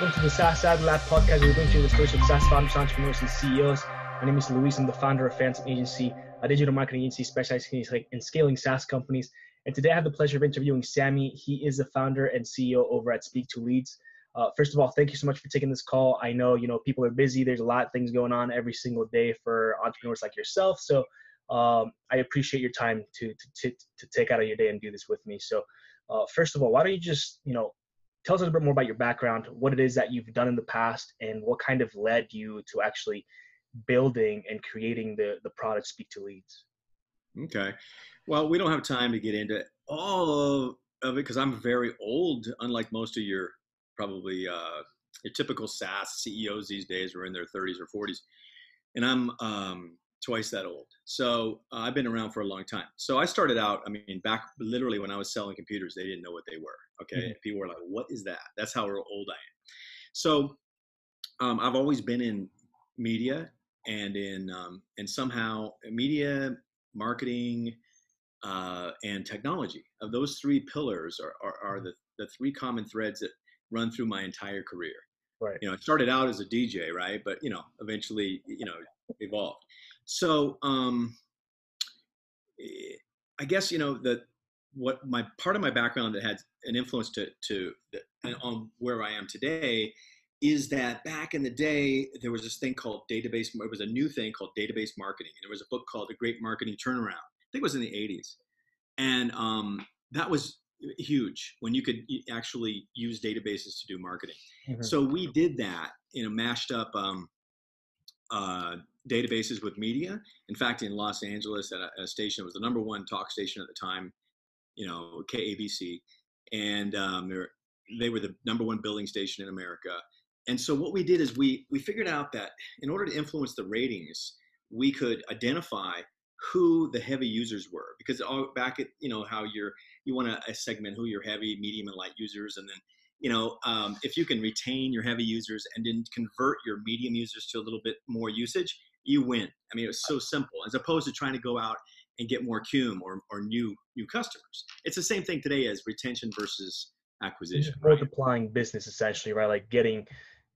Welcome to the SaaS Ad Lab podcast. We're going to the stories of SaaS founders, entrepreneurs, and CEOs. My name is Luis. I'm the founder of Phantom Agency, a digital marketing agency specializing in scaling SaaS companies. And today I have the pleasure of interviewing Sammy. He is the founder and CEO over at Speak to Leads. Uh, first of all, thank you so much for taking this call. I know you know people are busy. There's a lot of things going on every single day for entrepreneurs like yourself. So um, I appreciate your time to, to, to to take out of your day and do this with me. So uh, first of all, why don't you just you know tell us a bit more about your background, what it is that you've done in the past, and what kind of led you to actually building and creating the the product Speak to Leads. Okay, well, we don't have time to get into all of it because I'm very old, unlike most of your probably uh, your typical SaaS CEOs these days are in their 30s or 40s, and I'm um, twice that old. So uh, I've been around for a long time. So I started out, I mean, back literally when I was selling computers, they didn't know what they were. Okay, mm-hmm. people were like, "What is that?" That's how old I am. So um, I've always been in media and in um, and somehow media marketing uh, and technology of those three pillars are, are, are the, the three common threads that run through my entire career. Right. You know, I started out as a DJ, right? But you know, eventually, you know, evolved. So, um, I guess you know that what my part of my background that had an influence to to on where I am today is that back in the day there was this thing called database. It was a new thing called database marketing, and there was a book called The Great Marketing Turnaround. I think it was in the '80s, and um, that was huge when you could actually use databases to do marketing. Mm-hmm. So we did that, you know, mashed up um, uh, databases with media. In fact, in Los Angeles, at a, a, station, it was the number one talk station at the time, you know, KABC, and um, they were the number one billing station in America. And so what we did is we we figured out that in order to influence the ratings, we could identify who the heavy users were because all back at you know how you're you want to segment who your heavy medium and light users and then you know um, if you can retain your heavy users and then convert your medium users to a little bit more usage you win i mean it was so simple as opposed to trying to go out and get more cume or, or new new customers it's the same thing today as retention versus acquisition multiplying right? business essentially right like getting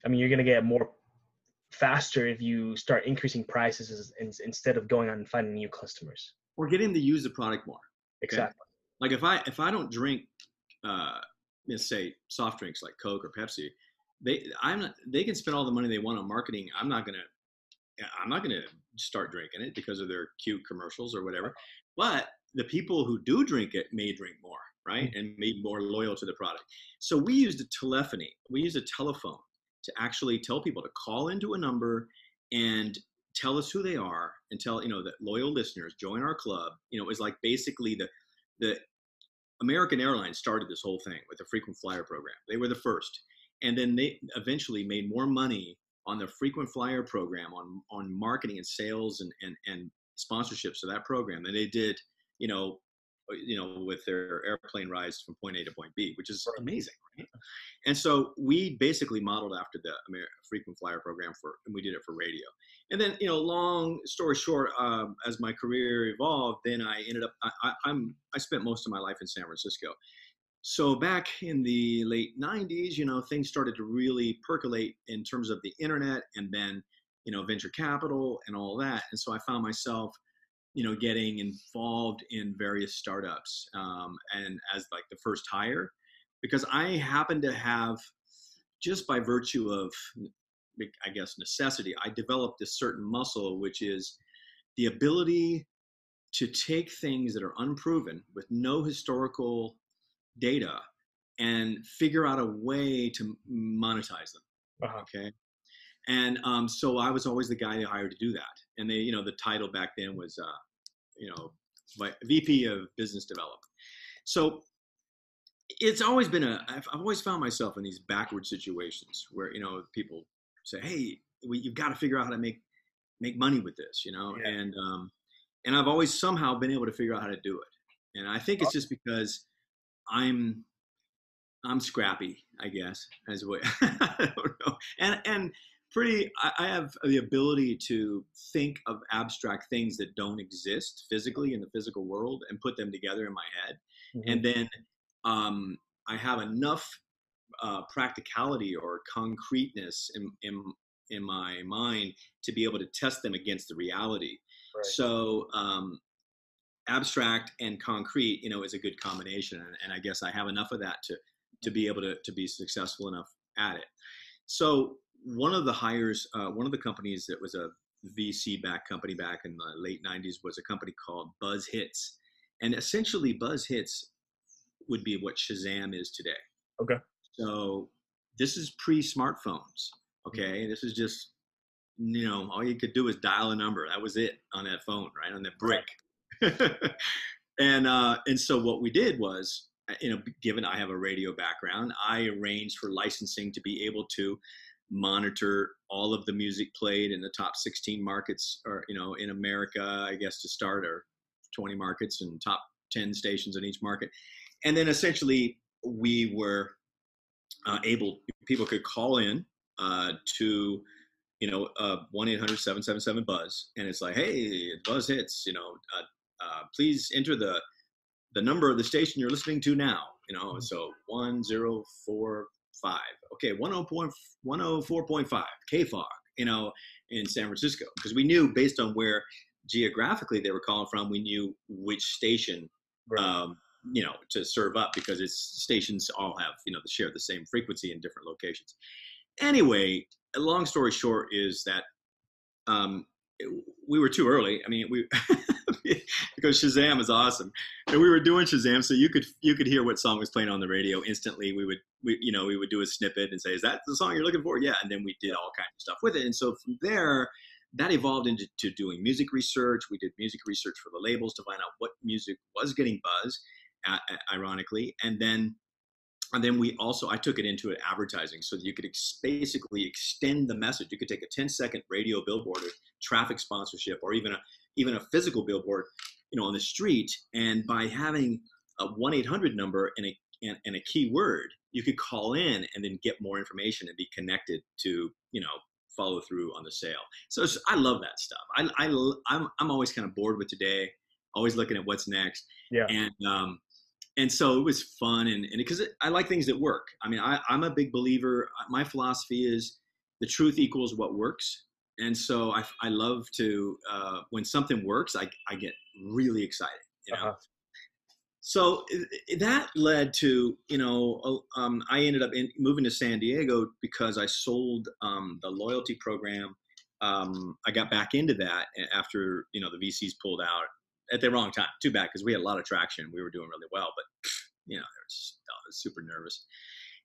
i mean you're going to get more faster if you start increasing prices instead of going out and finding new customers. Or getting to use the product more. Okay? Exactly. Like if I if I don't drink, uh, let's say soft drinks like Coke or Pepsi, they I'm not, they can spend all the money they want on marketing. I'm not gonna I'm not gonna start drinking it because of their cute commercials or whatever. But the people who do drink it may drink more, right, mm-hmm. and may be more loyal to the product. So we used a telephony. We used a telephone to actually tell people to call into a number and tell us who they are and tell you know that loyal listeners join our club you know it was like basically the the american airlines started this whole thing with the frequent flyer program they were the first and then they eventually made more money on the frequent flyer program on on marketing and sales and and, and sponsorships of that program than they did you know uh, you know, with their airplane rides from point A to point B, which is amazing, right? And so we basically modeled after the Amer- frequent flyer program for, and we did it for radio. And then, you know, long story short, um, as my career evolved, then I ended up, I, I, I'm, I spent most of my life in San Francisco. So back in the late 90s, you know, things started to really percolate in terms of the internet and then, you know, venture capital and all that. And so I found myself you know getting involved in various startups um, and as like the first hire because i happen to have just by virtue of i guess necessity i developed this certain muscle which is the ability to take things that are unproven with no historical data and figure out a way to monetize them uh-huh. okay and um, so I was always the guy they hired to do that. And they, you know, the title back then was, uh, you know, VP of Business Development. So it's always been a. I've, I've always found myself in these backward situations where you know people say, "Hey, we, you've got to figure out how to make make money with this," you know, yeah. and um, and I've always somehow been able to figure out how to do it. And I think it's just because I'm I'm scrappy, I guess, as well. I don't know. And and pretty I, have the ability to think of abstract things that don't exist physically in the physical world and put them together in my head mm-hmm. and then um, i have enough uh, practicality or concreteness in, in in my mind to be able to test them against the reality. Right. So um, abstract and concrete, you know, is a good combination, and, and I guess I have enough of that to to be able to to be successful enough at it. So one of the hires, uh, one of the companies that was a VC back company back in the late 90s was a company called Buzz Hits. And essentially, Buzz Hits would be what Shazam is today. Okay. So this is pre smartphones. Okay. This is just, you know, all you could do is dial a number. That was it on that phone, right? On that brick. and, uh, and so what we did was, you know, given I have a radio background, I arranged for licensing to be able to monitor all of the music played in the top 16 markets or you know in america i guess to start or 20 markets and top 10 stations in each market. And then essentially we were uh, able people could call in uh, to you know uh, 1-800-777 buzz and it's like hey buzz hits you know uh, uh, please enter the the number of the station you're listening to now you know mm-hmm. so one zero four five. Okay, 104.5 KFOG, you know, in San Francisco, because we knew based on where geographically they were calling from, we knew which station, right. um, you know, to serve up because it's stations all have, you know, they share the same frequency in different locations. Anyway, long story short is that um, we were too early. I mean, we because Shazam is awesome, and we were doing Shazam, so you could you could hear what song was playing on the radio instantly. We would we you know we would do a snippet and say, "Is that the song you're looking for?" Yeah, and then we did all kinds of stuff with it. And so from there, that evolved into doing music research. We did music research for the labels to find out what music was getting buzz, uh, ironically, and then and then we also i took it into advertising so that you could ex- basically extend the message you could take a 10 second radio billboard or traffic sponsorship or even a even a physical billboard you know on the street and by having a 1-800 number and a and, and a keyword you could call in and then get more information and be connected to you know follow through on the sale. So i love that stuff. I, I i'm i'm always kind of bored with today always looking at what's next. Yeah. And um and so it was fun and because i like things that work. I mean I, i'm a big believer. My philosophy is the truth equals what works and so i, I love to uh, when something works I, I get really excited you know uh-huh. so that led to you know um, i ended up in, moving to san diego because i sold um, the loyalty program um, i got back into that after you know the vcs pulled out at the wrong time. Too bad because we had a lot of traction. We were doing really well, but you know, I was, super nervous.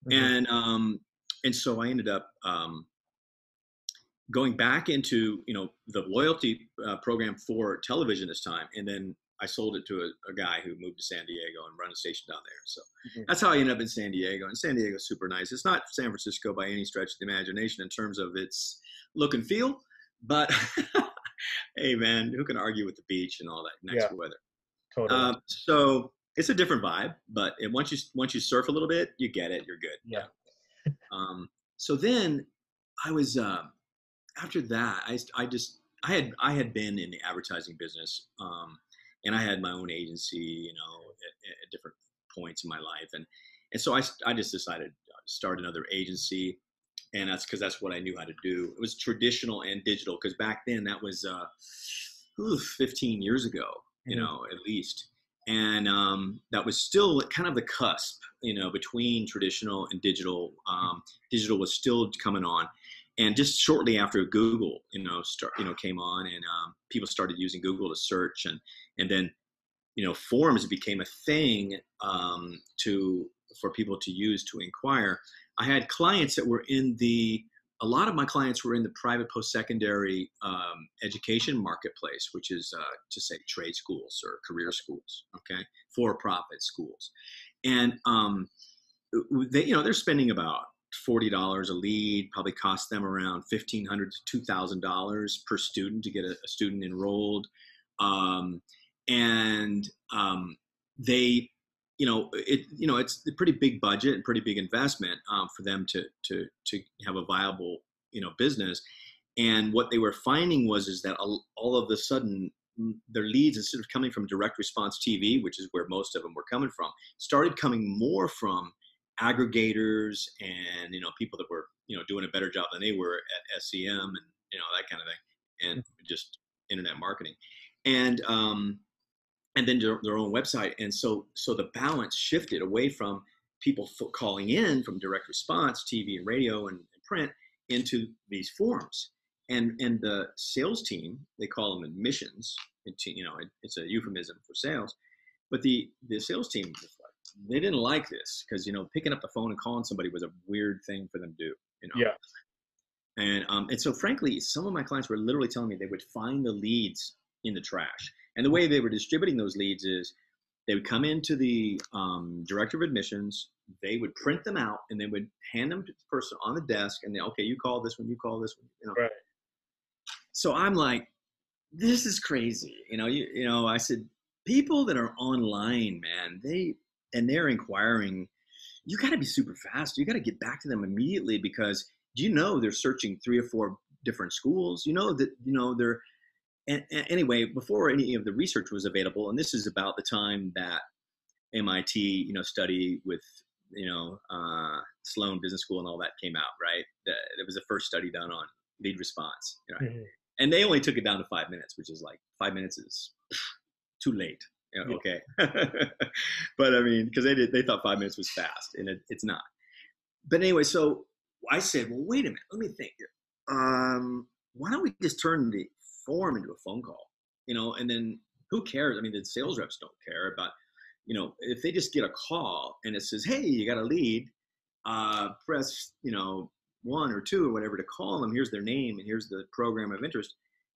Mm-hmm. And um, and so I ended up um, going back into you know the loyalty uh, program for television this time, and then I sold it to a, a, guy who moved to San Diego and run a station down there. So mm-hmm. that's how I ended up in San Diego. And San Diego's super nice. It's not San Francisco by any stretch of the imagination in terms of its look and feel, but hey man, who can argue with the beach and all that nice yeah, weather? Totally. Um, so it's a different vibe, but it, once you once you surf a little bit, you get it. You're good. Yeah. um, so then I was uh, after that. I I just I had I had been in the advertising business, um, and I had my own agency. You know, at, at different points in my life, and and so I I just decided to start another agency and that's because that's what I knew how to do. It was traditional and digital because back then that was uh, ooh, 15 years ago, you mm-hmm. know, at least, and um, that was still kind of the cusp, you know, between traditional and digital. Um, digital was still coming on, and just shortly after Google, you know, start, you know, came on, and um, people started using Google to search, and and then, you know, forums became a thing um, to for people to use to inquire. I had clients that were in the a lot of my clients were in the private post-secondary um, education marketplace, which is uh, to say trade schools or career schools, okay, for-profit schools, and um, they, you know, they're spending about forty dollars a lead. Probably cost them around fifteen hundred to two thousand dollars per student to get a, a student enrolled, um, and um, they you know, it you know it's a pretty big budget and pretty big investment um, for them to to to have a viable you know business. And what they were finding was is that all of a sudden their leads instead of coming from direct response TV, which is where most of them were coming from, started coming more from aggregators and you know people that were you know doing a better job than they were at SEM and you know that kind of thing, and mm-hmm. just internet marketing, and um, and then their, their own website, and so so the balance shifted away from people calling in from direct response, TV and radio and, and print into these forums, and and the sales team they call them admissions, you know it's a euphemism for sales, but the the sales team they didn't like this because you know picking up the phone and calling somebody was a weird thing for them to do. You know. Yeah. And um, and so frankly, some of my clients were literally telling me they would find the leads in the trash. And the way they were distributing those leads is they would come into the um, director of admissions, they would print them out, and they would hand them to the person on the desk, and they okay, you call this one, you call this one, you know. Right. So I'm like, this is crazy, you know. You you know, I said people that are online, man, they and they're inquiring, you got to be super fast. You got to get back to them immediately because you know they're searching three or four different schools. You know that you know they're. And, and anyway, before any of the research was available, and this is about the time that MIT, you know, study with you know uh, Sloan Business School and all that came out, right? That It was the first study done on lead response, right? Mm-hmm. And they only took it down to five minutes, which is like five minutes is too late, yeah, okay. but I mean, because they did, they thought five minutes was fast, and it, it's not. But anyway, so I said, well, wait a minute, let me think here. Um, why don't we just turn the form into a phone call? You know, and then who cares? I mean, the sales reps don't care about, you know, if they just get a call and it says, hey, you got a lead, uh, press, you know, one or two or whatever to call them. Here's their name and here's the program of interest.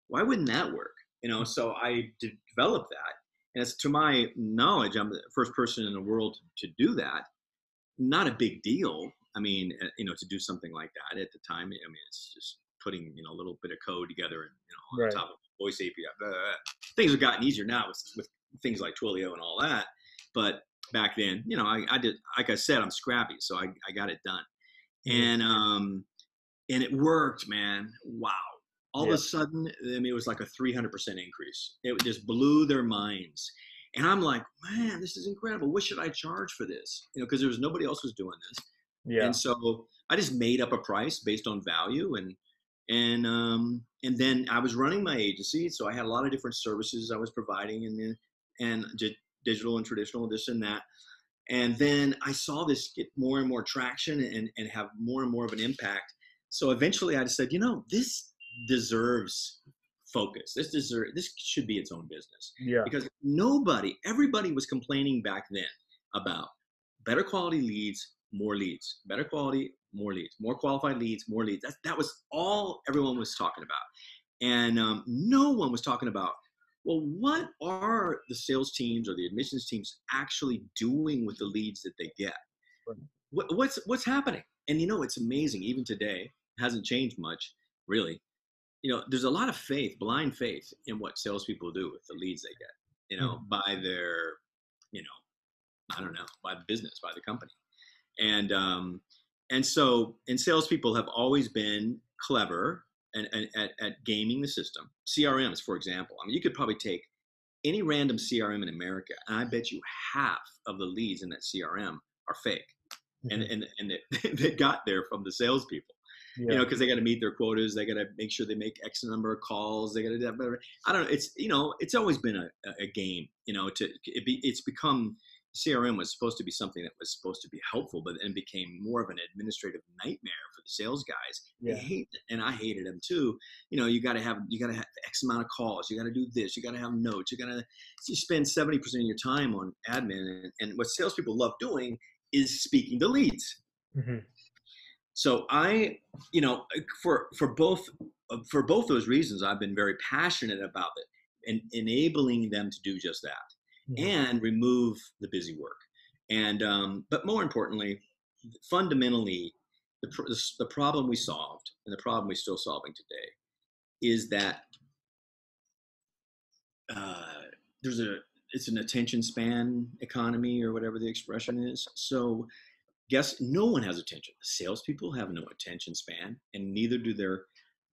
Why wouldn't that work? You know, so I developed that and it's to my knowledge, I'm the first person in the world to do that. Not a big deal. I mean, uh, you know, to do something like that at the time, I mean, it's just putting you know a little bit of code together and you know on right. top of voice API. Blah, blah, blah. Things have gotten easier now with, with things like Twilio and all that, but back then, you know, I, I did like I said, I'm scrappy, so I, I got it done, mm-hmm. and um, and it worked, man. Wow, all yeah. of a sudden, I mean, it was like a 300% increase. It just blew their minds. And I'm like, man, this is incredible. What should I charge for this? You know, because there was nobody else was doing this. Yeah. And so I just made up a price based on value and and um and then I was running my agency, so I had a lot of different services I was providing and and digital and traditional, this and that. And then I saw this get more and more traction and and have more and more of an impact. So eventually I just said, you know, this deserves focus. This deserves this should be its own business. Yeah. Because nobody, everybody was complaining back then about better quality leads, more leads, better quality, more leads, more qualified leads, more leads. That that was all everyone was talking about, and um, no one was talking about. Well, what are the sales teams or the admissions teams actually doing with the leads that they get? What, what's what's happening? And you know, it's amazing. Even today, hasn't changed much, really you know, there's a lot of faith, blind faith in what salespeople do with the leads they get, you know, mm-hmm. by their, you know, I don't know, by the business, by the company. And, um, and so, and salespeople have always been clever and, and at, at gaming the system. CRMs, for example, I mean, you could probably take any random CRM in America, and I bet you half of the leads in that CRM are fake. Mm-hmm. And, and, and they, they got there from the salespeople yeah. you know, because they got to meet their quotas. They got to make sure they make X number of calls. They got to do that. I don't know. It's you know, it's always been a, a game. You know, to it be, it's become CRM was supposed to be something that was supposed to be helpful, but then became more of an administrative nightmare for the sales guys. Yeah. They hate, and I hated them too. You know, you got to have you got to have X amount of calls. You got to do this. You got to have notes. You got to you spend seventy percent of your time on admin, and, and what salespeople love doing is speaking to leads. Mm-hmm. So I, you know, for for both for both those reasons, I've been very passionate about it and enabling them to do just that mm-hmm. and remove the busy work. And um, but more importantly, fundamentally, the, the problem we solved and the problem we're still solving today is that uh, there's a it's an attention span economy or whatever the expression is. So guess no one has attention. Salespeople have no attention span, and neither do their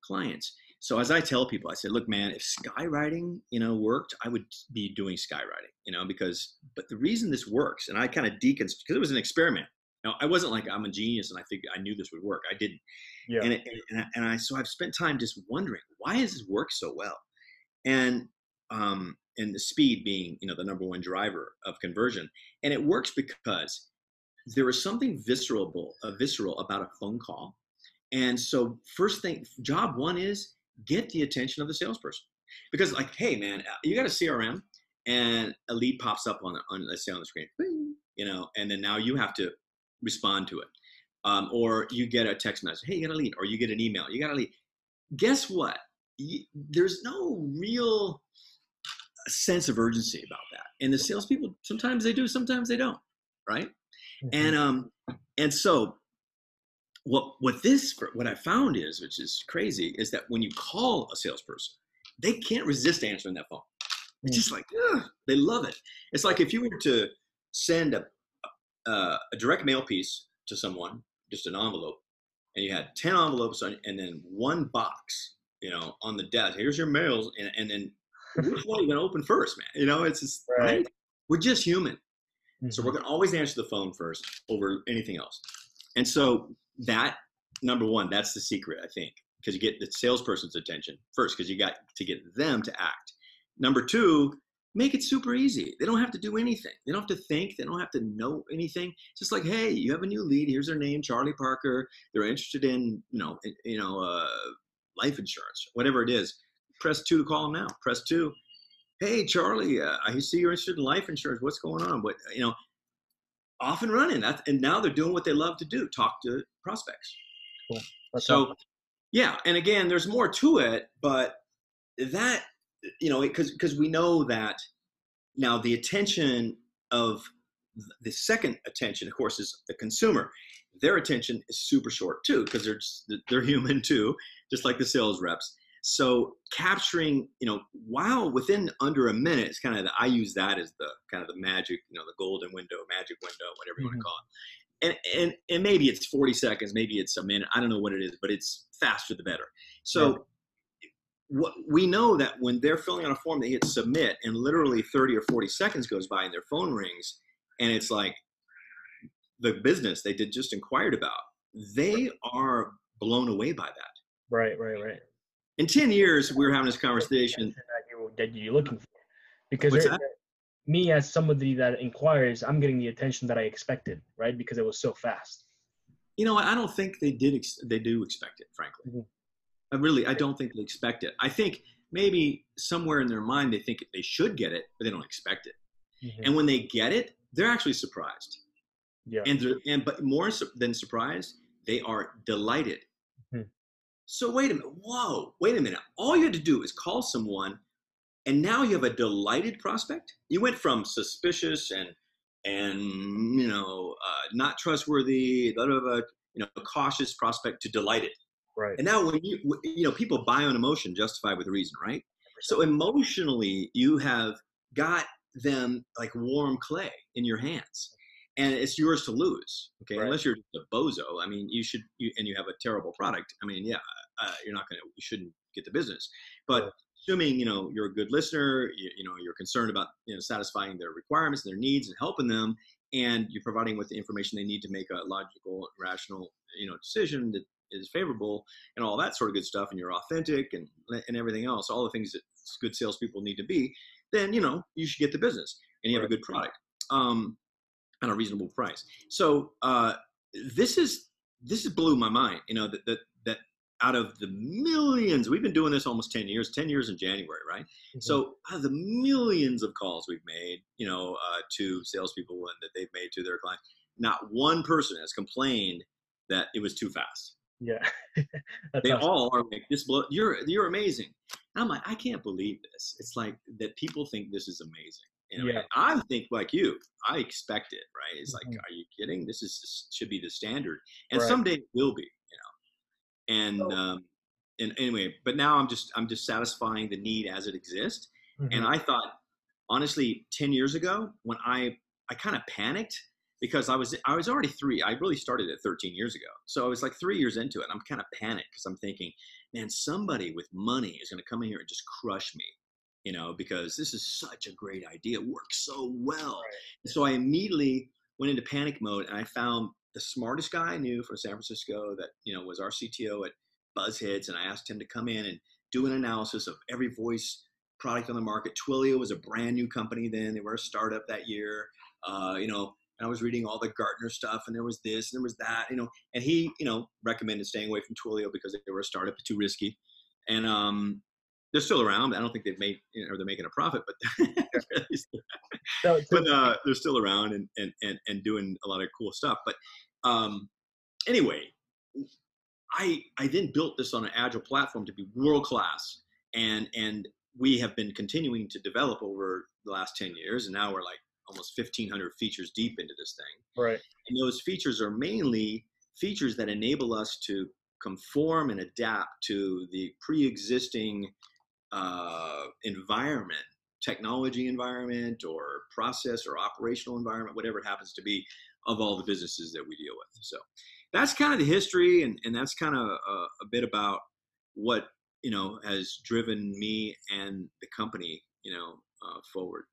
clients. So as I tell people, I say, look, man, if skywriting, you know, worked, I would be doing skywriting, you know, because but the reason this works, and I kind of deconstruct because it was an experiment. Now, I wasn't like I'm a genius and I think I knew this would work. I didn't. Yeah. And, it, and, I, and I, so I've spent time just wondering why does this work so well? And, um, and the speed being, you know, the number one driver of conversion. And it works because there is something visceral, uh, visceral about a phone call. And so first thing, job one is get the attention of the salesperson because like, Hey man, uh, you got a CRM and a lead pops up on, on let's say on the screen, you know, and then now you have to respond to it. Um, or you get a text message, hey, you got a lead, or you get an email, you got a lead. Guess what? You, there's no real sense of urgency about that. And the salespeople, sometimes they do, sometimes they don't, right? Mm-hmm. And um, and so what what this what I found is, which is crazy, is that when you call a salesperson, they can't resist answering that phone. It's mm. just like ugh, they love it. It's like if you were to send a, a, a direct mail piece to someone, just an envelope, and you had 10 envelopes on, and then one box, you know, on the desk. Here's your mails, and, and then which one are you going to open first, man? You know, it's just, right. right? We're just human. Mm-hmm. So we're going to always answer the phone first over anything else. And so that, number one, that's the secret, I think, because you get the salesperson's attention first, because you got to get them to act. Number two, make it super easy. They don't have to do anything. They don't have to think. They don't have to know anything. It's just like, hey, you have a new lead. Here's their name, Charlie Parker. They're interested in, you know, you know, uh, life insurance, whatever it is. Press two to call them now. Press two. Hey, Charlie, uh, I see you're interested in life insurance. What's going on? What you know, off and running. That's, and now they're doing what they love to do: talk to prospects. Cool. so, yeah, and again, there's more to it, but that you know, because because we know that now the attention of the second attention, of course, is the consumer. Their attention is super short too, because they're just, they're human too, just like the sales reps. So capturing, you know, while within under a minute, it's kind of the, I use that as the kind of the magic, you know, the golden window, magic window, whatever you mm-hmm. want to call it. And, and and maybe it's 40 seconds, maybe it's a minute. I don't know what it is, but it's faster the better. So what we know that when they're filling out a form, they hit submit, and literally 30 or 40 seconds goes by, and their phone rings, and it's like the business they did just inquired about. They are blown away by that. Right, right, right. In 10 years, we were having this conversation. That you're looking for, because me as somebody that inquires, I'm getting the attention that I expected, right? Because it was so fast. You know, I don't think they did. Ex- they do expect it, frankly. Mm-hmm I really, I don't think they expect it. I think maybe somewhere in their mind they think they should get it, but they don't expect it. Mm-hmm. And when they get it, they're actually surprised. Yeah. And and but more than surprised, they are delighted. So wait a minute. Whoa, wait a minute. All you had to do is call someone, and now you have a delighted prospect. You went from suspicious and and you know uh, not trustworthy, blah, blah, blah, you know, cautious prospect to delighted. Right. And now when you you know people buy on emotion, justified with reason, right? So emotionally, you have got them like warm clay in your hands, and it's yours to lose. Okay, right. unless you're a bozo. I mean, you should, you, and you have a terrible product. I mean, yeah, uh, you're not gonna, you shouldn't get the business. But right. assuming you know you're a good listener, you, you know you're concerned about you know satisfying their requirements and their needs and helping them, and you're providing with the information they need to make a logical, rational, you know, decision that is favorable and all that sort of good stuff, and you're authentic and and everything else, all the things that good salespeople need to be, then you know you should get the business and you have a good product um, at a reasonable price. So uh, this is this is blew my mind. You know that that that out of the millions, we've been doing this almost 10 years, 10 years in January, right? Mm-hmm. So out of the millions of calls we've made, you know, uh, to salespeople and that they've made to their clients, not one person has complained that it was too fast. Yeah. they awesome. all are like this blow you're you're amazing. And I'm like, I can't believe this. It's like that people think this is amazing. You know, yeah. I think like you, I expect it, right? It's mm-hmm. like, are you kidding? This is this should be the standard. And right. someday it will be, you know. And oh. um and anyway, but now I'm just I'm just satisfying the need as it exists. Mm-hmm. And I thought honestly 10 years ago when I I kind of panicked because I was I was already three. I really started it 13 years ago, so I was like three years into it. I'm kind of panicked because I'm thinking, man, somebody with money is going to come in here and just crush me, you know, because this is such a great idea. It works so well. Right. so I immediately went into panic mode, and I found the smartest guy I knew from San Francisco that you know was our CTO at Buzzheads, and I asked him to come in and do an analysis of every voice product on the market. Twilio was a brand new company then; they were a startup that year. Uh, you know, and I was reading all the Gartner stuff, and there was this, and there was that, you know. And he, you know, recommended staying away from Twilio because they were a startup, too risky. And um, they're still around. I don't think they've made, you know, or they're making a profit, but so, but uh, they're still around and, and and and doing a lot of cool stuff. But um, anyway, I I then built this on an agile platform to be world class, and and we have been continuing to develop over the last ten years, and now we're like almost 1500 features deep into this thing. Right. And those features are mainly features that enable us to conform and adapt to the pre-existing uh, environment, technology environment or process or operational environment, whatever it happens to be, of all the businesses that we deal with. So that's kind of the history, and, and that's kind of a, a bit about what you know has driven me and the company, you know, uh, forward.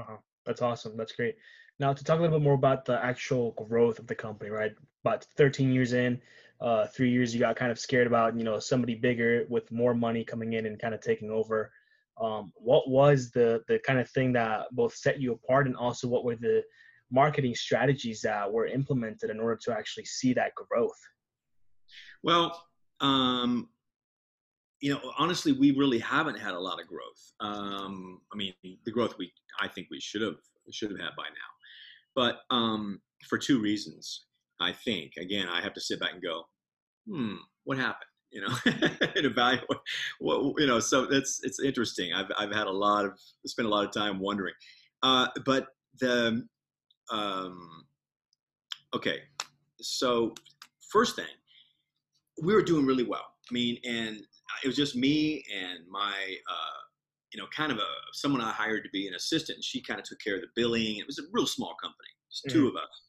Uh-huh. That's awesome. That's great. Now to talk a little bit more about the actual growth of the company, right? About 13 years in, uh, three years you got kind of scared about, you know, somebody bigger with more money coming in and kind of taking over. Um, what was the the kind of thing that both set you apart, and also what were the marketing strategies that were implemented in order to actually see that growth? Well, um, you know, honestly, we really haven't had a lot of growth. Um, I mean, the growth we I think we should have should have had by now, but um, for two reasons. I think again, I have to sit back and go, hmm, what happened? You know, and evaluate what you know. So that's it's interesting. I've I've had a lot of spent a lot of time wondering, uh, but the um, okay. So first thing, we were doing really well. I mean, and it was just me and my uh, you know kind of a someone I hired to be an assistant, and she kind of took care of the billing. It was a real small company, just mm-hmm. two of us.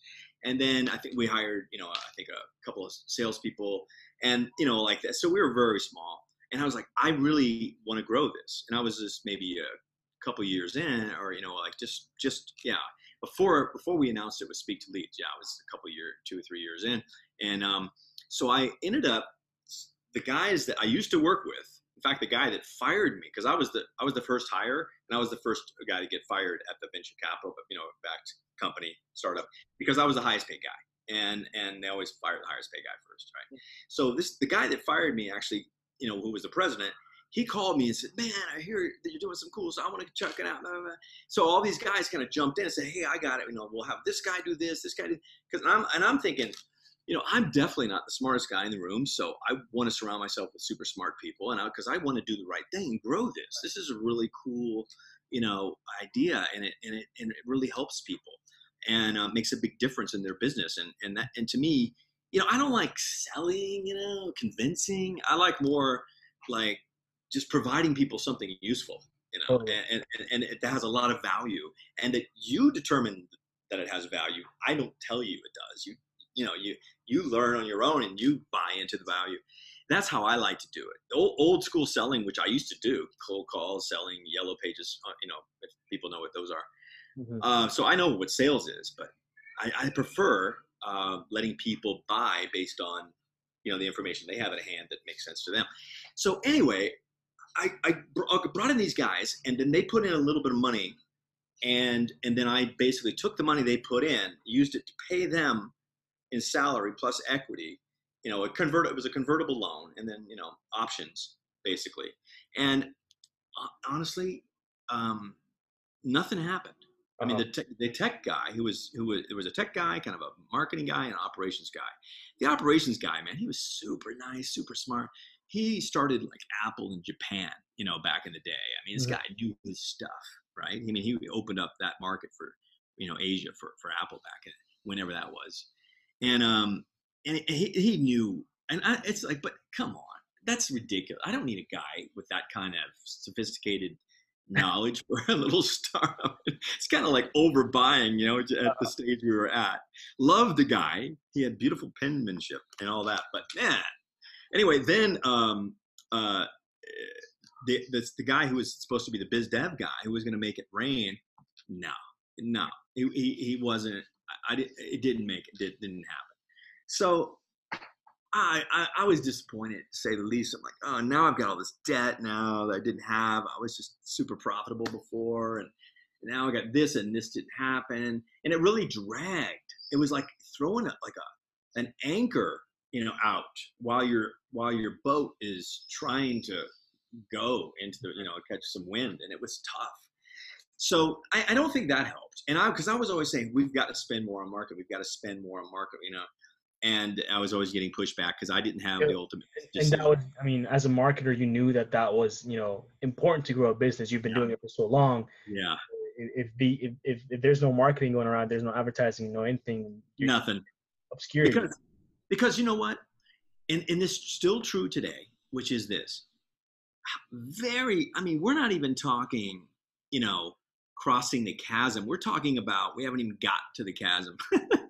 And then I think we hired you know I think a couple of salespeople, and you know like that. So we were very small. And I was like, I really want to grow this. And I was just maybe a couple years in, or you know, like just just yeah. Before before we announced it was Speak to Leads, yeah, I was a couple year, two or three years in, and um, so I ended up the guys that I used to work with, in fact, the guy that fired me, because I was the I was the first hire and I was the first guy to get fired at the venture capital, But you know, backed company startup, because I was the highest paid guy, and and they always fire the highest paid guy first, right? So this the guy that fired me actually, you know, who was the president, he called me and said, "Man, I hear that you're doing some cool, so I want to check it out." So all these guys kind of jumped in and said, "Hey, I got it. You know, we'll have this guy do this, this guy do." Because I'm and I'm thinking, you know, I'm definitely not the smartest guy in the room, so I want to surround myself with super smart people, and because I, I, want to do the right thing and grow this. This is a really cool, you know, idea, and it and it and it really helps people, and uh, makes a big difference in their business. And and that and to me, you know, I don't like selling, you know, convincing. I like more like just providing people something useful, you know, and, and and it has a lot of value, and that you determine that it has value. I don't tell you it does. You you know you you learn on your own and you buy into the value that's how i like to do it old, old school selling which i used to do cold calls selling yellow pages uh, you know if people know what those are mm-hmm. uh, so i know what sales is but i, I prefer uh, letting people buy based on you know the information they have at hand that makes sense to them so anyway I, I brought in these guys and then they put in a little bit of money and and then i basically took the money they put in used it to pay them in salary plus equity. You know, a convert it was a convertible loan, and then you know options basically. And uh, honestly, um, nothing happened. I mean, the, uh-huh. te- the tech guy who was who was it was a tech guy, kind of a marketing guy, and operations guy. The operations guy, man, he was super nice, super smart. He started like Apple in Japan, you know, back in the day. I mean, this mm-hmm. guy knew his stuff, right? I mean, he opened up that market for you know Asia for for Apple back in whenever that was and um and he, he knew and I, it's like but come on that's ridiculous i don't need a guy with that kind of sophisticated knowledge for a little startup it's kind of like overbuying you know at the uh-huh. stage we were at. Loved the guy. He had beautiful penmanship and all that but man. Anyway then um uh the, the, the guy who was supposed to be the biz dev guy who was going to make it rain no no. He, he, he wasn't I, I it didn't make it, did, didn't happen. so I, I, I was disappointed to say the least. I'm like, oh, now I've got all this debt now that I didn't have. I was just super profitable before, and and now I got this, and this didn't happen, and it really dragged. It was like throwing a, like a an anchor, you know, out while your while your boat is trying to go into the you know catch some wind, and it was tough. So I, I don't think that helped, and I because I was always saying we've got to spend more on market, we've got to spend more on market, you know and I was always getting pushback because I didn't have the ultimate. And that was, I mean, as a marketer, you knew that that was, you know, important to grow a business. You've been yeah. doing it for so long. Yeah. If the if, if, if there's no marketing going around, there's no advertising, no anything. Nothing. Obscure. Because, because you know what, and and this still true today, which is this. Very, I mean, we're not even talking, you know, crossing the chasm. We're talking about we haven't even got to the chasm.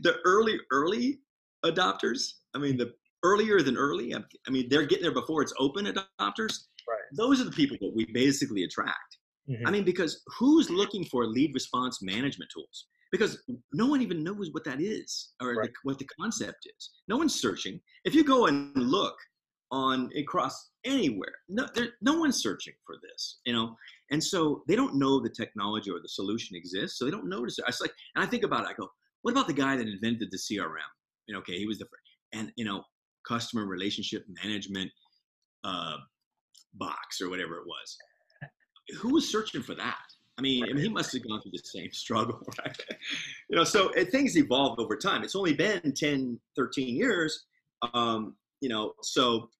the early early adopters i mean the earlier than early i mean they're getting there before it's open adopters right. those are the people that we basically attract mm-hmm. i mean because who's looking for lead response management tools because no one even knows what that is or right. the, what the concept is no one's searching if you go and look on across anywhere no there, no one's searching for this you know and so they don't know the technology or the solution exists so they don't notice it it's like and i think about it i go what about the guy that invented the CRM? You know, okay, he was the first, and you know, customer relationship management uh, box or whatever it was. Who was searching for that? I mean, I mean, he must have gone through the same struggle, right? you know, so things evolved over time. It's only been 10, 13 years, um, you know, so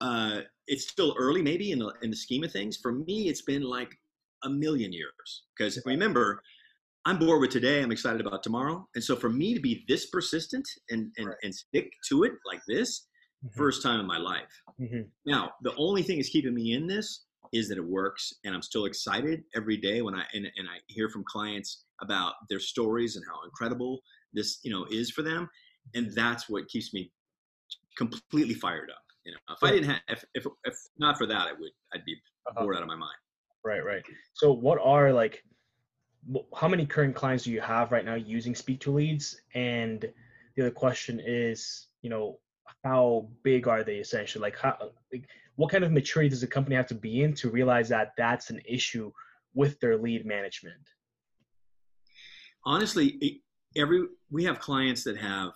uh, it's still early maybe in the, in the scheme of things. For me, it's been like a million years because remember, I'm bored with today. I'm excited about tomorrow. And so for me to be this persistent and and, right. and stick to it like this, mm-hmm. first time in my life. Mm-hmm. Now, the only thing is keeping me in this is that it works and I'm still excited every day when I and, and I hear from clients about their stories and how incredible this, you know, is for them. And that's what keeps me completely fired up. You know, if I didn't have if if, if not for that, I would I'd be uh-huh. bored out of my mind. Right, right. So what are like how many current clients do you have right now using Speak to Leads? And the other question is, you know, how big are they essentially? Like, how, like, what kind of maturity does a company have to be in to realize that that's an issue with their lead management? Honestly, every we have clients that have,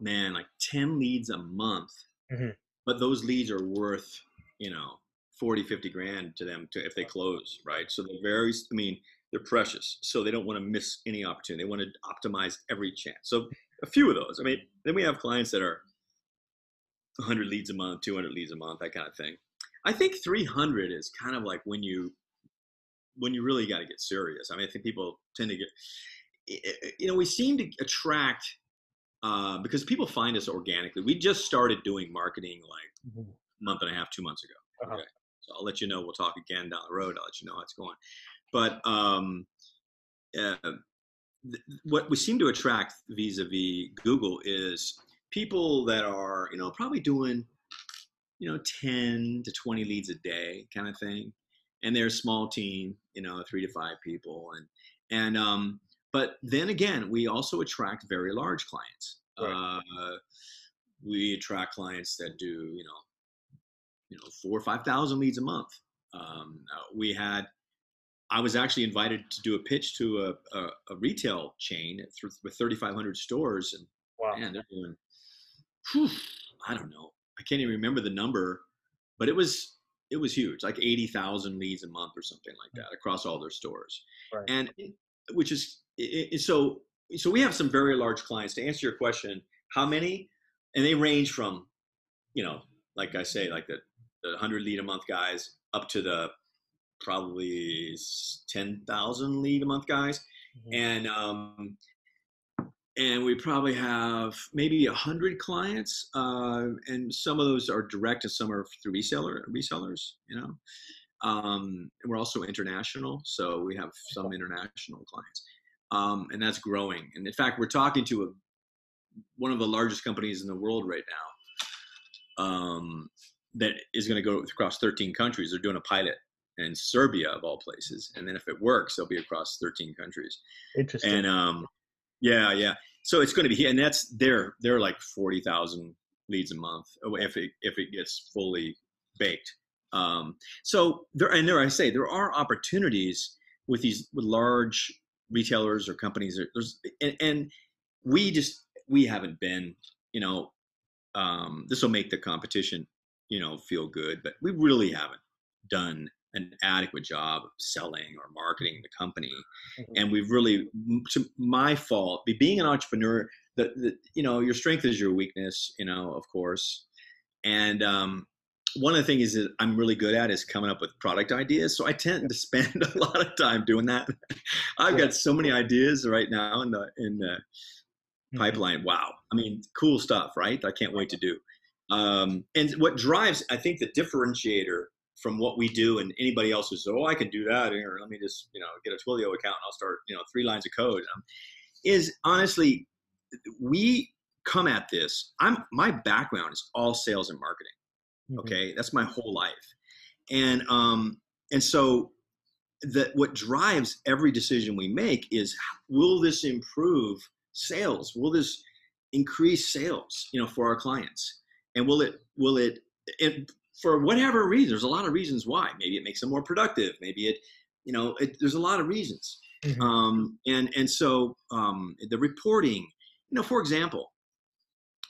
man, like ten leads a month, mm-hmm. but those leads are worth, you know, 40, 50 grand to them to, if they close, right? So they're very, I mean, they're precious. So they don't want to miss any opportunity. They want to optimize every chance. So a few of those. I mean, then we have clients that are 100 leads a month, 200 leads a month, that kind of thing. I think 300 is kind of like when you when you really got to get serious. I mean, I think people tend to get, you know, we seem to attract uh, because people find us organically. We just started doing marketing like mm-hmm. a month and a half, two months ago. Uh-huh. Okay. So I'll let you know. We'll talk again down the road. I'll let you know how it's going. But um, uh, th- what we seem to attract vis-a-vis Google is people that are, you know, probably doing, you know, 10 to 20 leads a day kind of thing. And they're a small team, you know, three to five people. And, and, um, but then again, we also attract very large clients. Right. Uh, we attract clients that do, you know, you know four or five thousand leads a month. Um, uh, we had I was actually invited to do a pitch to a, a, a retail chain with 3,500 stores, and wow. man, they're doing. Whew, I don't know. I can't even remember the number, but it was it was huge, like 80,000 leads a month or something like hmm. that across all their stores, right. and which is it, it, so so we have some very large clients. To answer your question, how many? And they range from, you know, like I say, like the the 100 lead a month guys up to the probably 10,000 lead a month guys. Mm-hmm. And, um, and we probably have maybe a hundred clients, uh, and some of those are direct, and some are through reseller resellers. You know, um, and we're also international, so we have some international clients, um, and that's growing. And in fact, we're talking to a, one of the largest companies in the world right now, um, that is going to go across 13 countries. They're doing a pilot in Serbia of all places, and then if it works, they'll be across 13 countries. Interesting. And um, yeah, yeah. so it's going to be, here, and that's they're they're like forty thousand leads a month if it if it gets fully baked. Um, so there, and there I say there are opportunities with these with large retailers or companies. There's and, and we just we haven't been, you know, um, this will make the competition, you know, feel good, but we really haven't done an adequate job of selling or marketing the company. Mm-hmm. And we've really, to my fault, being an entrepreneur, the, the, you know, your strength is your weakness, you know, of course. And um, one of the things that I'm really good at is coming up with product ideas. So I tend to spend a lot of time doing that. I've got so many ideas right now in the, in the mm-hmm. pipeline. Wow. I mean, cool stuff, right? I can't wait to do. Um, and what drives, I think the differentiator from what we do and anybody else who says, oh, I can do that here. Let me just, you know, get a Twilio account and I'll start, you know, three lines of code. Um, is honestly, we come at this. I'm my background is all sales and marketing. Mm-hmm. Okay, that's my whole life, and um, and so that what drives every decision we make is will this improve sales? Will this increase sales? You know, for our clients, and will it will it it for whatever reason, there's a lot of reasons why. Maybe it makes them more productive. Maybe it, you know, it, there's a lot of reasons. Mm-hmm. Um, and and so um, the reporting, you know, for example,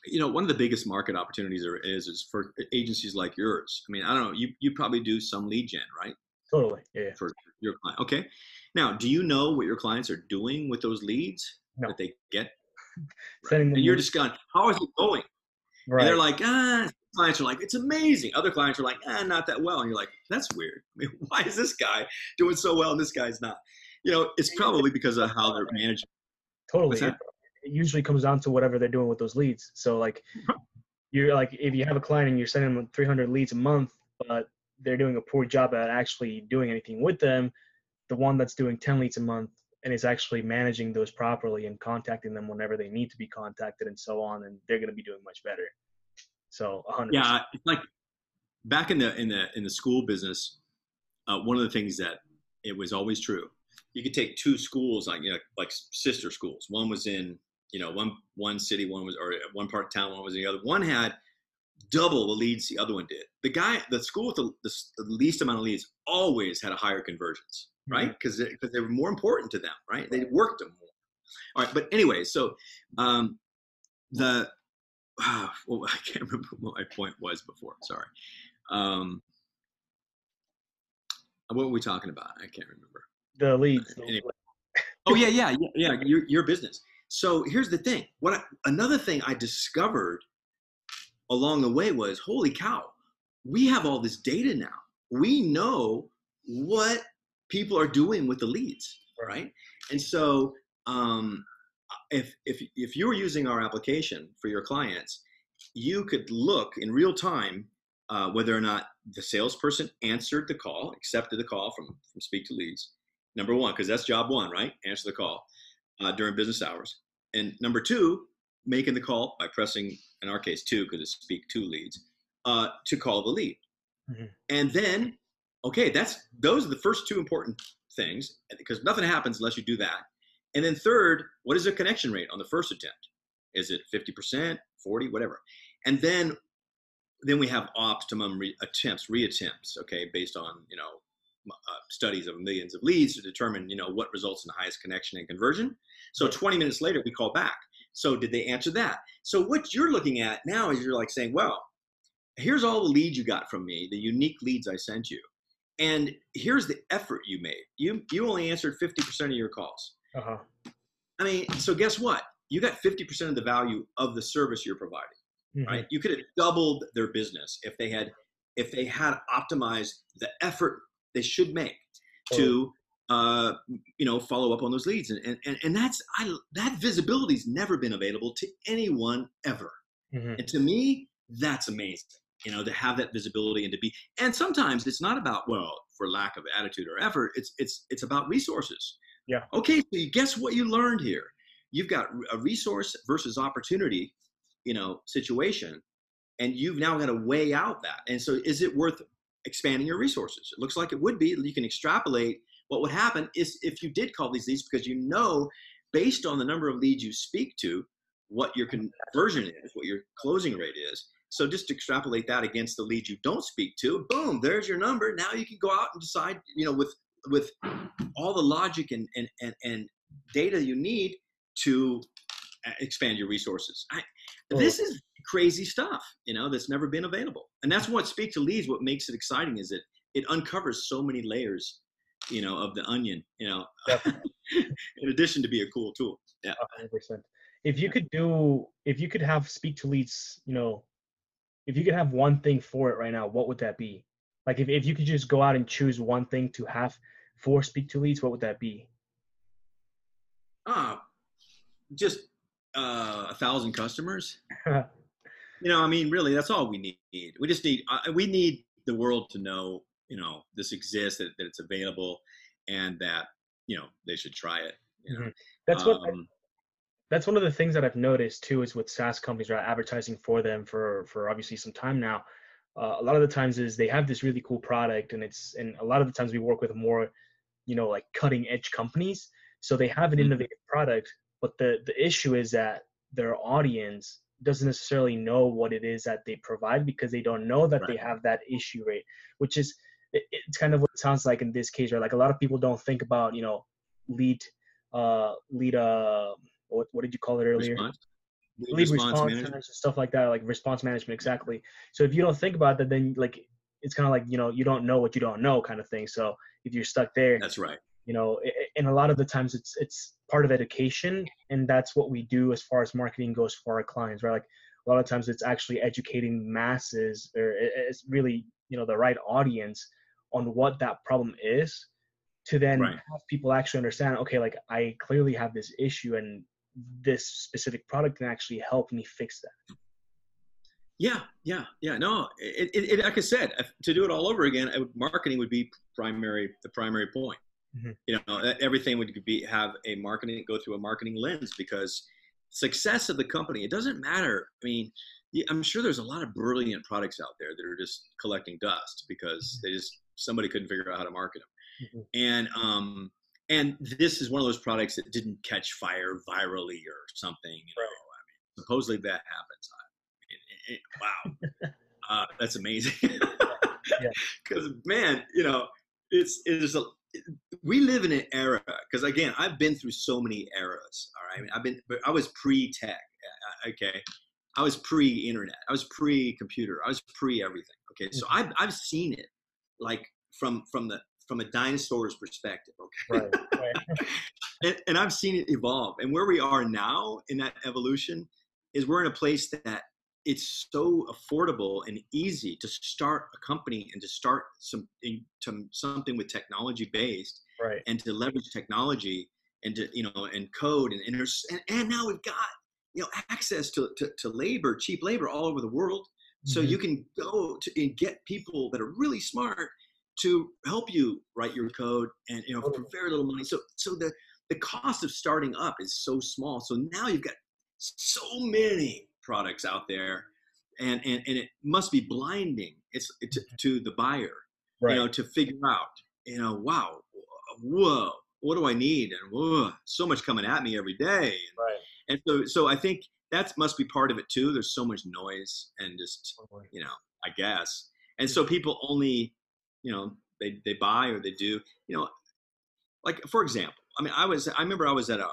you know, one of the biggest market opportunities there is is for agencies like yours. I mean, I don't know, you you probably do some lead gen, right? Totally. Yeah. For your client. Okay. Now, do you know what your clients are doing with those leads no. that they get? Right. And you're just going, how is it going? Right. And they're like, ah, clients are like, it's amazing. Other clients are like, ah, not that well. And you're like, that's weird. I mean, why is this guy doing so well and this guy's not? You know, it's probably because of how they're managing. Totally. It, it usually comes down to whatever they're doing with those leads. So like, you're like, if you have a client and you're sending them 300 leads a month, but they're doing a poor job at actually doing anything with them, the one that's doing 10 leads a month and is actually managing those properly and contacting them whenever they need to be contacted and so on, and they're going to be doing much better. So 100%. Yeah, it's like back in the in the in the school business, uh, one of the things that it was always true. You could take two schools like you know like sister schools. One was in you know one one city, one was or one part of town, one was in the other. One had double the leads the other one did. The guy, the school with the, the, the least amount of leads always had a higher conversions, right? Because mm-hmm. they, they, were more important to them, right? They worked them more. All right, but anyway, so um, the well, I can't remember what my point was before. Sorry. Um, what were we talking about? I can't remember. The leads. Anyway. oh yeah, yeah, yeah, yeah. Your your business. So here's the thing. What I, another thing I discovered along the way was, holy cow, we have all this data now. We know what people are doing with the leads, right? And so um, if if if you were using our application for your clients, you could look in real time uh, whether or not the salesperson answered the call, accepted the call from from Speak to Leads. Number one, because that's job one, right? Answer the call uh, during business hours. And number two, making the call by pressing, in our case, two because it's Speak to Leads, uh, to call the lead. Mm-hmm. And then, okay, that's those are the first two important things because nothing happens unless you do that. And then third, what is the connection rate on the first attempt? Is it 50%, 40, whatever? And then then we have optimum re- attempts, reattempts, okay, based on, you know, uh, studies of millions of leads to determine, you know, what results in the highest connection and conversion. So 20 minutes later, we call back. So did they answer that? So what you're looking at now is you're like saying, well, here's all the leads you got from me, the unique leads I sent you. And here's the effort you made. You you only answered 50% of your calls. Uh-huh. I mean, so guess what? You got 50% of the value of the service you're providing, mm-hmm. right? You could have doubled their business if they had if they had optimized the effort they should make oh. to uh, you know follow up on those leads and and, and that's I, that visibility's never been available to anyone ever mm-hmm. and to me that's amazing you know to have that visibility and to be and sometimes it's not about well for lack of attitude or effort it's it's it's about resources yeah. Okay, so you guess what you learned here? You've got a resource versus opportunity, you know, situation, and you've now got to weigh out that. And so, is it worth expanding your resources? It looks like it would be. You can extrapolate what would happen is if you did call these leads because you know, based on the number of leads you speak to, what your conversion is, what your closing rate is. So just extrapolate that against the leads you don't speak to. Boom, there's your number. Now you can go out and decide, you know, with with all the logic and and and, and data you need to uh, expand your resources. I, this is crazy stuff, you know, that's never been available. And that's what speak to leads. What makes it exciting is it it uncovers so many layers, you know, of the onion, you know, in addition to be a cool tool. Yeah. 100%. If you could do, if you could have speak to leads, you know, if you could have one thing for it right now, what would that be? Like if, if you could just go out and choose one thing to have for speak to leads, what would that be? Ah, uh, just uh, a thousand customers. you know, I mean, really, that's all we need. We just need, uh, we need the world to know, you know, this exists, that, that it's available, and that you know they should try it. You know? mm-hmm. That's what. Um, that's one of the things that I've noticed too is with SaaS companies, right? Advertising for them for for obviously some time now. Uh, a lot of the times is they have this really cool product, and it's and a lot of the times we work with more, you know, like cutting edge companies. So they have an mm-hmm. innovative product, but the the issue is that their audience doesn't necessarily know what it is that they provide because they don't know that right. they have that issue rate, which is it, it's kind of what it sounds like in this case, right? Like a lot of people don't think about you know lead uh lead uh what, what did you call it earlier? Response. Lead, response, response management. stuff like that, like response management, exactly. So if you don't think about that, then like it's kind of like you know you don't know what you don't know kind of thing. So if you're stuck there, that's right. You know, and a lot of the times it's it's part of education, and that's what we do as far as marketing goes for our clients, right? Like a lot of times it's actually educating masses, or it's really you know the right audience on what that problem is to then right. have people actually understand okay like i clearly have this issue and this specific product can actually help me fix that. Yeah, yeah, yeah. No, it, it, it like I said, to do it all over again, marketing would be primary, the primary point. Mm-hmm. You know, everything would be have a marketing go through a marketing lens because success of the company. It doesn't matter. I mean, I'm sure there's a lot of brilliant products out there that are just collecting dust because mm-hmm. they just somebody couldn't figure out how to market them. Mm-hmm. And um, and this is one of those products that didn't catch fire virally or something. You know, right. I mean, supposedly that happens. I mean, it, it, wow, uh, that's amazing. Because yeah. man, you know, it's it's a we live in an era. Because again, I've been through so many eras. All right, I mean, I've been, but I was pre-tech. Uh, okay, I was pre-internet. I was pre-computer. I was pre-everything. Okay, so mm-hmm. I've I've seen it like from from the from a dinosaur's perspective. Okay. Right, right. and, and I've seen it evolve. And where we are now in that evolution is we're in a place that it's so affordable and easy to start a company and to start some to something with technology based right. and to leverage technology and to you know and code and and, and, and now we've got you know access to, to, to labor cheap labor all over the world so mm-hmm. you can go to and get people that are really smart to help you write your code and you know for very little money. So so the the cost of starting up is so small. So now you've got so many products out there, and and, and it must be blinding. It's to, mm-hmm. to the buyer, right. you know, to figure out, you know, wow, whoa, what do I need? And whoa, so much coming at me every day. And, right. and so so I think that must be part of it too. There's so much noise and just you know, I guess. And so mm-hmm. people only you know they they buy or they do you know like for example i mean i was i remember i was at a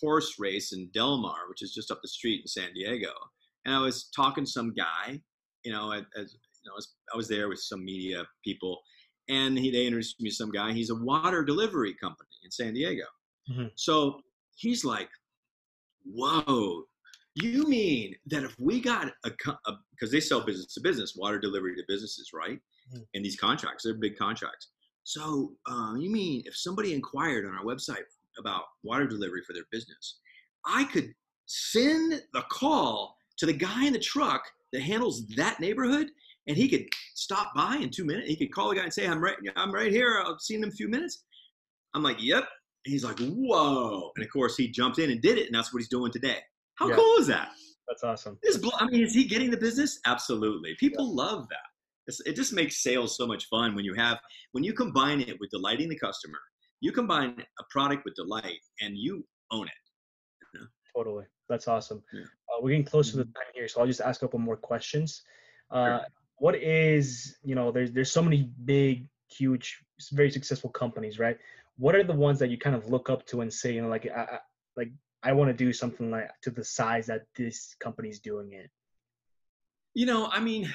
horse race in del mar which is just up the street in san diego and i was talking to some guy you know as, you know I was, I was there with some media people and he they introduced me to some guy he's a water delivery company in san diego mm-hmm. so he's like whoa you mean that if we got a because they sell business to business water delivery to businesses right in these contracts. They're big contracts. So um, you mean if somebody inquired on our website about water delivery for their business, I could send the call to the guy in the truck that handles that neighborhood, and he could stop by in two minutes. He could call the guy and say, "I'm right, I'm right here. I'll see him in a few minutes." I'm like, "Yep." And he's like, "Whoa!" And of course, he jumped in and did it, and that's what he's doing today. How yeah. cool is that? That's awesome. I mean, is he getting the business? Absolutely. People yeah. love that it just makes sales so much fun when you have when you combine it with delighting the customer you combine a product with delight and you own it Totally. That's awesome. Yeah. Uh, we're getting close to the Mhm. time here, so I'll just ask a couple more questions. Uh, Sure. What is, you know, there's there's so many big, huge, very successful companies, right? What are the ones that you kind of look up to and say, you know, like, I, I, like I want to do something like to the size that this company's doing it? You know, I mean,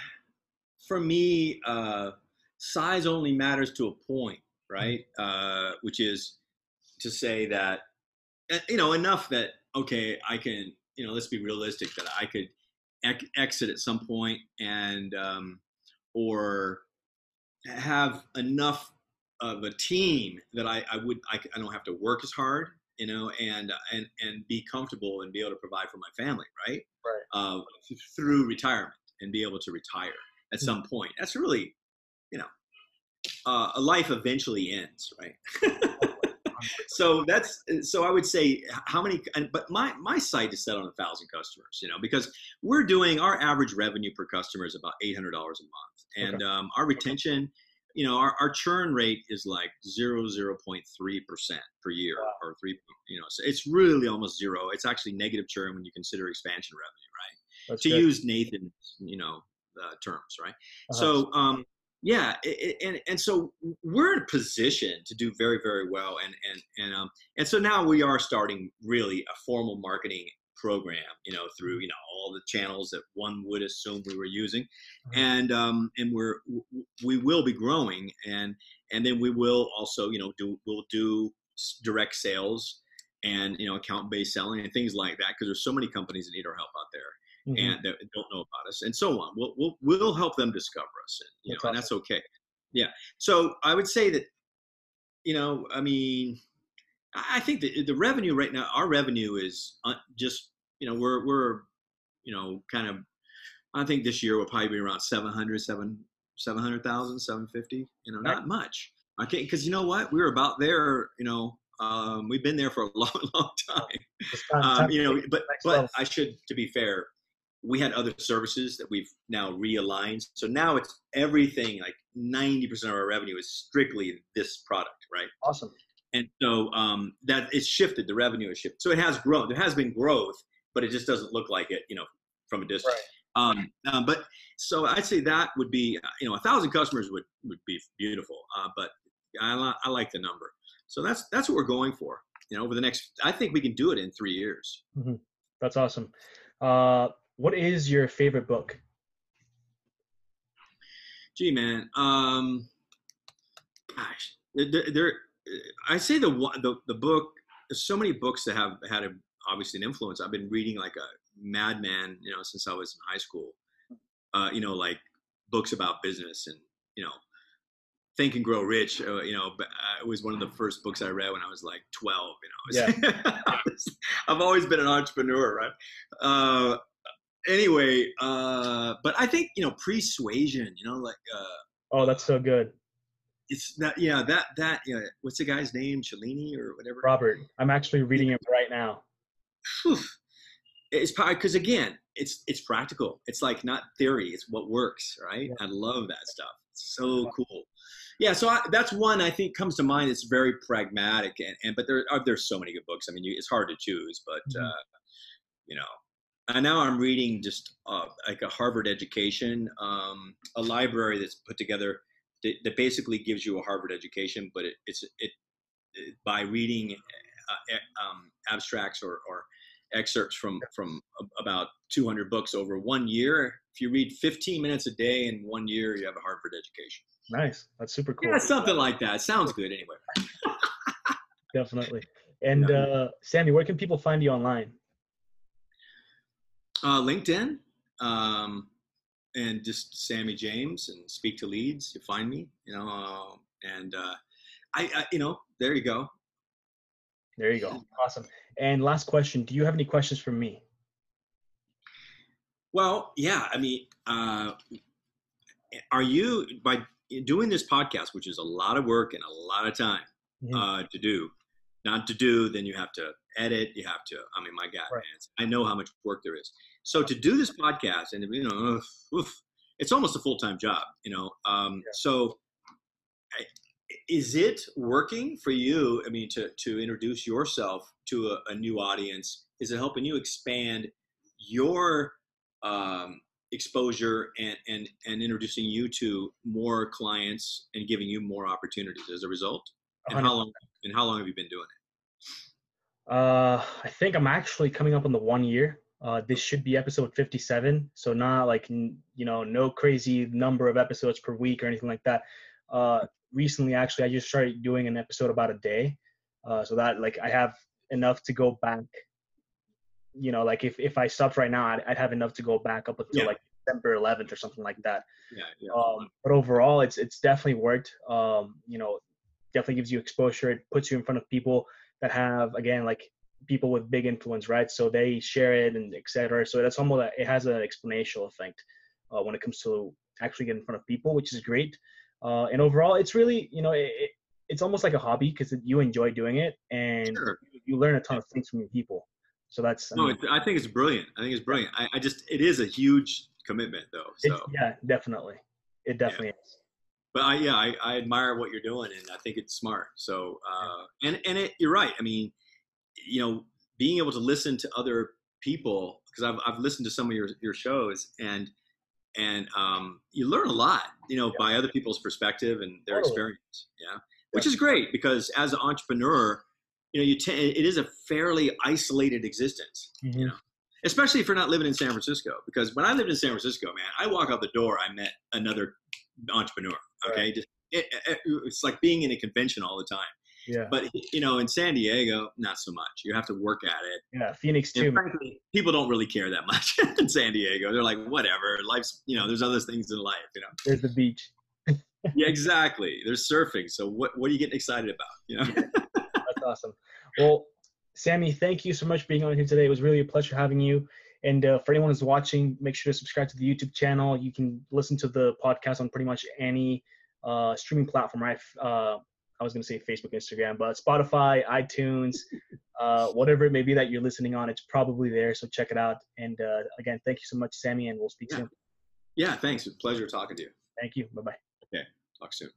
for me, uh, size only matters to a point, right? Uh, which is to say that, uh, you know, enough that, okay, I can, you know, let's be realistic that I could ex- exit at some point and, um, or have enough of a team that I, I would, I, I don't have to work as hard, you know, and, and, and be comfortable and be able to provide for my family, right? Right. Uh, th- through retirement and be able to retire at Mhm. some point. That's really, you know, uh, a life eventually ends, right? so that's so I would say how many, and, but my my sight is set on a thousand customers, you know, because we're doing our average revenue per customer is about eight hundred dollars a month, and um, our retention. You know, our, our churn rate is like zero zero point three percent per year, Wow. or three. You know, so it's really almost zero. It's actually negative churn when you consider expansion revenue, right? That's to good. use Nathan's, you know, uh, terms, right? Uh-huh. So, um, yeah, i i and and so we're in a position to do very very well, and and and um, and so now we are starting really a formal marketing program, you know, through you know all the channels that one would assume we were using, Mhm. and um, and we're we will be growing, and and then we will also you know do we'll do direct sales and you know account based selling and things like that because there's so many companies that need our help out there Mhm. and that don't know about us and so on. We'll, we'll, we'll help them discover us, and, you That's know, and that's okay. Yeah. So I would say that, you know, I mean, I think that the revenue right now, our revenue is uh, just, you know, we're, we're, you know, kind of, I think this year will probably be around 700, 7, 700,000, 750, you know, not much. Okay. Cause you know what? We were about there, you know, um, we've been there for a long, long time um, you know, take it to but but. I should, to be fair, we had other services that we've now realigned. So now it's everything like ninety percent of our revenue is strictly this product, right? awesome. And so um, that it's shifted. The revenue has shifted. So it has grown. There has been growth, but it just doesn't look like it, you know, from a distance. Um, um, but so I'd say that would be, uh, you know, a thousand customers would would be beautiful. Uh, but I, li- I like the number. So that's that's what we're going for. You know, over the next, I think we can do it in three years. That's awesome. Uh, what is your favorite book? Gee, man. Um, gosh, there, there. I say the the the book. There's so many books that have had a, obviously an influence. I've been reading like a madman, you know, since I was in high school. Uh, you know, like books about business and you know, Think and Grow Rich. Uh, you know, uh, it was one of the first books I read when I was like 12. You know, was- I've always been an entrepreneur, right? Uh, anyway, uh, but I think you know, persuasion. You know, like. Uh, Oh, that's so good. it's that yeah that that yeah what's the guy's name Cellini or whatever Robert, I'm actually reading it right now. It's because again it's it's practical it's like not theory it's what works right Yeah. I love that stuff it's so cool yeah so I, that's one I think comes to mind it's very pragmatic and, and but there are there's so many good books I mean you, it's hard to choose but Mhm. uh, you know and now I'm reading just uh, like a Harvard education, um, a library that's put together that, that basically gives you a Harvard education, but it, it's it, it by reading uh, um, abstracts or, or excerpts from from about 200 books over one year. If you read 15 minutes a day in one year, you have a Harvard education. Nice. That's super cool. Yeah, something like that. Sounds good anyway. Definitely. And uh, Sammy, where can people find you online? Uh, LinkedIn, um, and just Sammy James and speak to leads. You find me, you know, uh, and uh, I, I, you know, there you go. There you go. Awesome. And last question: Do you have any questions for me? Well, yeah, I mean, uh, are you by doing this podcast, which is a lot of work and a lot of time Mhm. uh, to do? Not to do, then you have to edit. You have to. I mean, my God, Right. man, I know how much work there is. So to do this podcast, and you know, oof, it's almost a full time job. You know, um, Yeah. so I, is it working for you? I mean, to to introduce yourself to a, a new audience, is it helping you expand your um, exposure and, and and introducing you to more clients and giving you more opportunities as a result? And how long and how long have you been doing it? Uh, I think I'm actually coming up on the one year. Uh, this should be episode 57, so not like you know no crazy number of episodes per week or anything like that. Uh, recently, actually, I just started doing an episode about a day, uh, so that like I have enough to go back. You know, like if if I stopped right now, I'd, I'd have enough to go back up until Yeah. like December 11th or something like that. Yeah, yeah. Um, but overall, it's it's definitely worked. Um, you know, definitely gives you exposure. It puts you in front of people that have again like people with big influence, right? So they share it and etc. So that's almost a, it has an exponential effect uh, when it comes to actually getting in front of people, which is great. Uh, and overall, it's really you know it, it, it's almost like a hobby because you enjoy doing it and Sure. you learn a ton of things from your people. So that's I No, mean, I think it's brilliant. I think it's brilliant. I, I just it is a huge commitment though. So, yeah, definitely, it definitely is. But I yeah I, I admire what you're doing and I think it's smart. So uh, and and it, you're right. I mean, you know, being able to listen to other people because I've I've listened to some of your your shows and and um, you learn a lot. You know, by other people's perspective and their Totally. experience. Yeah, which is great because as an entrepreneur, you know, you t- it is a fairly isolated existence. Mhm. know, especially if you're not living in San Francisco. Because when I lived in San Francisco, man, I walk out the door, I met another entrepreneur. Okay, just it, it, it's like being in a convention all the time. Yeah, But you know, in San Diego, not so much. You have to work at it. yeah, Phoenix too. And frankly, people don't really care that much in San Diego. They're like, whatever. Life's, you know, there's other things in life. You know. There's the beach. Yeah, exactly. There's surfing. So what what are you getting excited about? You know. That's awesome. Well, Sammy, thank you so much for being on here today. It was really a pleasure having you. And uh, for anyone who's watching, make sure to subscribe to the YouTube channel. You can listen to the podcast on pretty much any uh, streaming platform, right? Uh, I was going to say Facebook, Instagram, but Spotify, iTunes, uh, whatever it may be that you're listening on, it's probably there. So check it out. And uh, again, thank you so much, Sammy, and we'll speak Yeah. soon. yeah. Thanks. Pleasure talking to you. Thank you. Bye bye. Okay. Talk soon.